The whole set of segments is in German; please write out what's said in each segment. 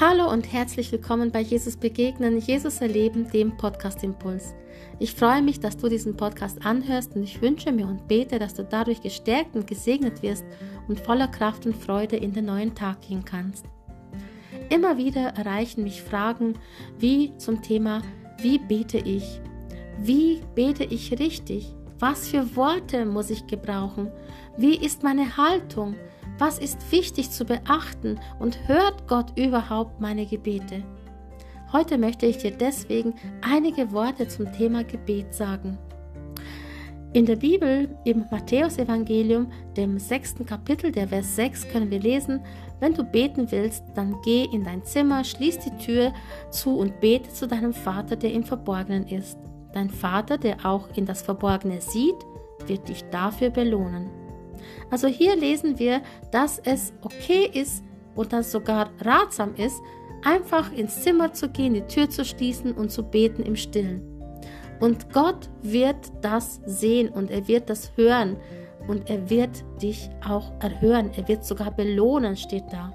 Hallo und herzlich willkommen bei Jesus Begegnen, Jesus Erleben, dem Podcast Impuls. Ich freue mich, dass du diesen Podcast anhörst und ich wünsche mir und bete, dass du dadurch gestärkt und gesegnet wirst und voller Kraft und Freude in den neuen Tag gehen kannst. Immer wieder erreichen mich Fragen wie zum Thema, wie bete ich? Wie bete ich richtig? Was für Worte muss ich gebrauchen? Wie ist meine Haltung? Was ist wichtig zu beachten und hört Gott überhaupt meine Gebete? Heute möchte ich dir deswegen einige Worte zum Thema Gebet sagen. In der Bibel, im Matthäusevangelium, dem sechsten Kapitel, der Vers 6, können wir lesen, wenn du beten willst, dann geh in dein Zimmer, schließ die Tür zu und bete zu deinem Vater, der im Verborgenen ist. Dein Vater, der auch in das Verborgene sieht, wird dich dafür belohnen. Also hier lesen wir, dass es okay ist und dass sogar ratsam ist, einfach ins Zimmer zu gehen, die Tür zu schließen und zu beten im Stillen. Und Gott wird das sehen und er wird das hören und er wird dich auch erhören. Er wird sogar belohnen, steht da.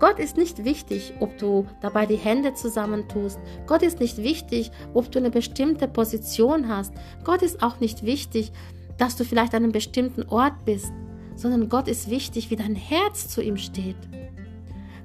Gott ist nicht wichtig, ob du dabei die Hände zusammentust. Gott ist nicht wichtig, ob du eine bestimmte Position hast. Gott ist auch nicht wichtig, dass du vielleicht an einem bestimmten Ort bist, sondern Gott ist wichtig, wie dein Herz zu ihm steht.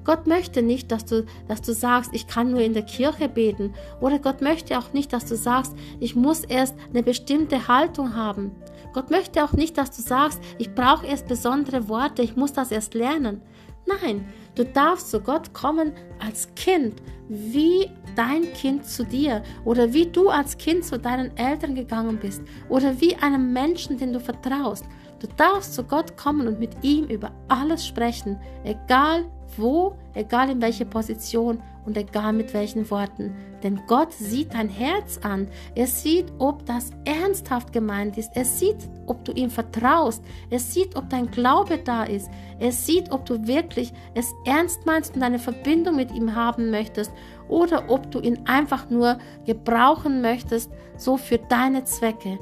Gott möchte nicht, dass du, dass du sagst, ich kann nur in der Kirche beten. Oder Gott möchte auch nicht, dass du sagst, ich muss erst eine bestimmte Haltung haben. Gott möchte auch nicht, dass du sagst, ich brauche erst besondere Worte, ich muss das erst lernen. Nein, du darfst zu Gott kommen als Kind, wie dein Kind zu dir oder wie du als Kind zu deinen Eltern gegangen bist oder wie einem Menschen, den du vertraust. Du darfst zu Gott kommen und mit ihm über alles sprechen, egal wo, egal in welcher Position und egal mit welchen Worten. Denn Gott sieht dein Herz an. Er sieht, ob das ernsthaft gemeint ist. Er sieht, ob du ihm vertraust. Er sieht, ob dein Glaube da ist. Er sieht, ob du wirklich es ernst meinst und eine Verbindung mit ihm haben möchtest oder ob du ihn einfach nur gebrauchen möchtest, so für deine Zwecke.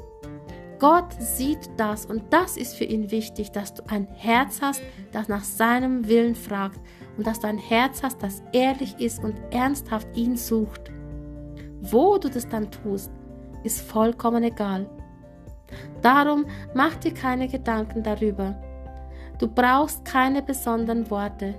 Gott sieht das und das ist für ihn wichtig, dass du ein Herz hast, das nach seinem Willen fragt und dass du ein Herz hast, das ehrlich ist und ernsthaft ihn sucht. Wo du das dann tust, ist vollkommen egal. Darum mach dir keine Gedanken darüber. Du brauchst keine besonderen Worte.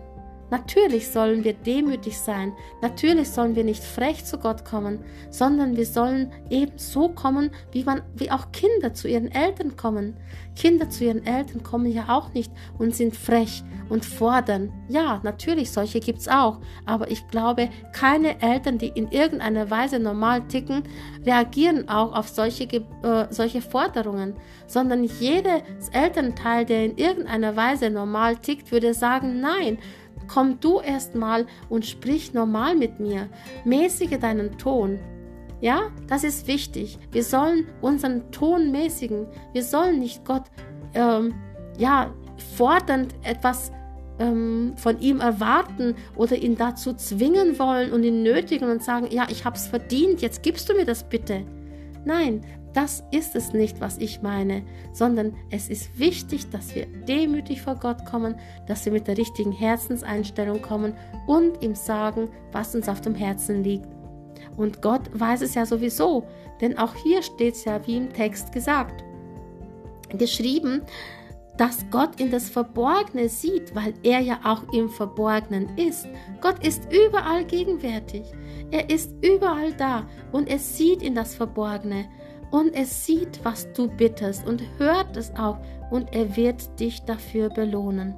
Natürlich sollen wir demütig sein, natürlich sollen wir nicht frech zu Gott kommen, sondern wir sollen eben so kommen, wie, man, wie auch Kinder zu ihren Eltern kommen. Kinder zu ihren Eltern kommen ja auch nicht und sind frech und fordern. Ja, natürlich, solche gibt es auch, aber ich glaube, keine Eltern, die in irgendeiner Weise normal ticken, reagieren auch auf solche, äh, solche Forderungen, sondern jedes Elternteil, der in irgendeiner Weise normal tickt, würde sagen, nein, Komm du erstmal und sprich normal mit mir. Mäßige deinen Ton. Ja, das ist wichtig. Wir sollen unseren Ton mäßigen. Wir sollen nicht Gott, ähm, ja, fordernd etwas ähm, von ihm erwarten oder ihn dazu zwingen wollen und ihn nötigen und sagen, ja, ich habe es verdient, jetzt gibst du mir das bitte. Nein, das ist es nicht, was ich meine, sondern es ist wichtig, dass wir demütig vor Gott kommen, dass wir mit der richtigen Herzenseinstellung kommen und ihm sagen, was uns auf dem Herzen liegt. Und Gott weiß es ja sowieso, denn auch hier steht es ja wie im Text gesagt, geschrieben, dass Gott in das Verborgene sieht, weil er ja auch im Verborgenen ist. Gott ist überall gegenwärtig. Er ist überall da und er sieht in das Verborgene und er sieht, was du bittest und hört es auch und er wird dich dafür belohnen.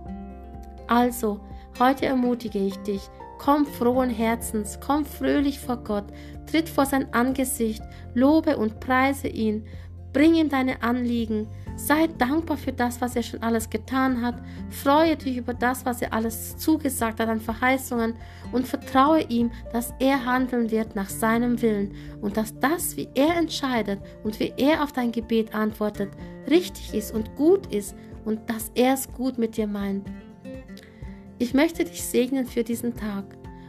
Also, heute ermutige ich dich, komm frohen Herzens, komm fröhlich vor Gott, tritt vor sein Angesicht, lobe und preise ihn, bring ihm deine Anliegen, Sei dankbar für das, was er schon alles getan hat. Freue dich über das, was er alles zugesagt hat an Verheißungen und vertraue ihm, dass er handeln wird nach seinem Willen und dass das, wie er entscheidet und wie er auf dein Gebet antwortet, richtig ist und gut ist und dass er es gut mit dir meint. Ich möchte dich segnen für diesen Tag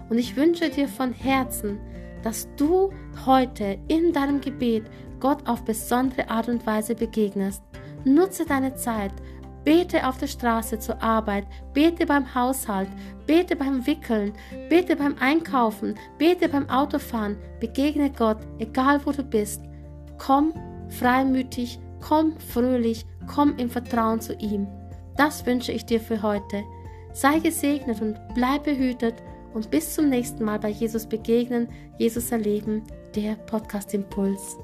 und ich wünsche dir von Herzen, dass du heute in deinem Gebet Gott auf besondere Art und Weise begegnest. Nutze deine Zeit, Bete auf der Straße zur Arbeit, bete beim Haushalt, bete beim Wickeln, bete beim Einkaufen, bete beim Autofahren, begegne Gott, egal wo du bist. Komm freimütig, komm fröhlich, komm im Vertrauen zu ihm. Das wünsche ich dir für heute. Sei gesegnet und bleib behütet und bis zum nächsten Mal bei Jesus begegnen, Jesus erleben, der Podcast Impuls.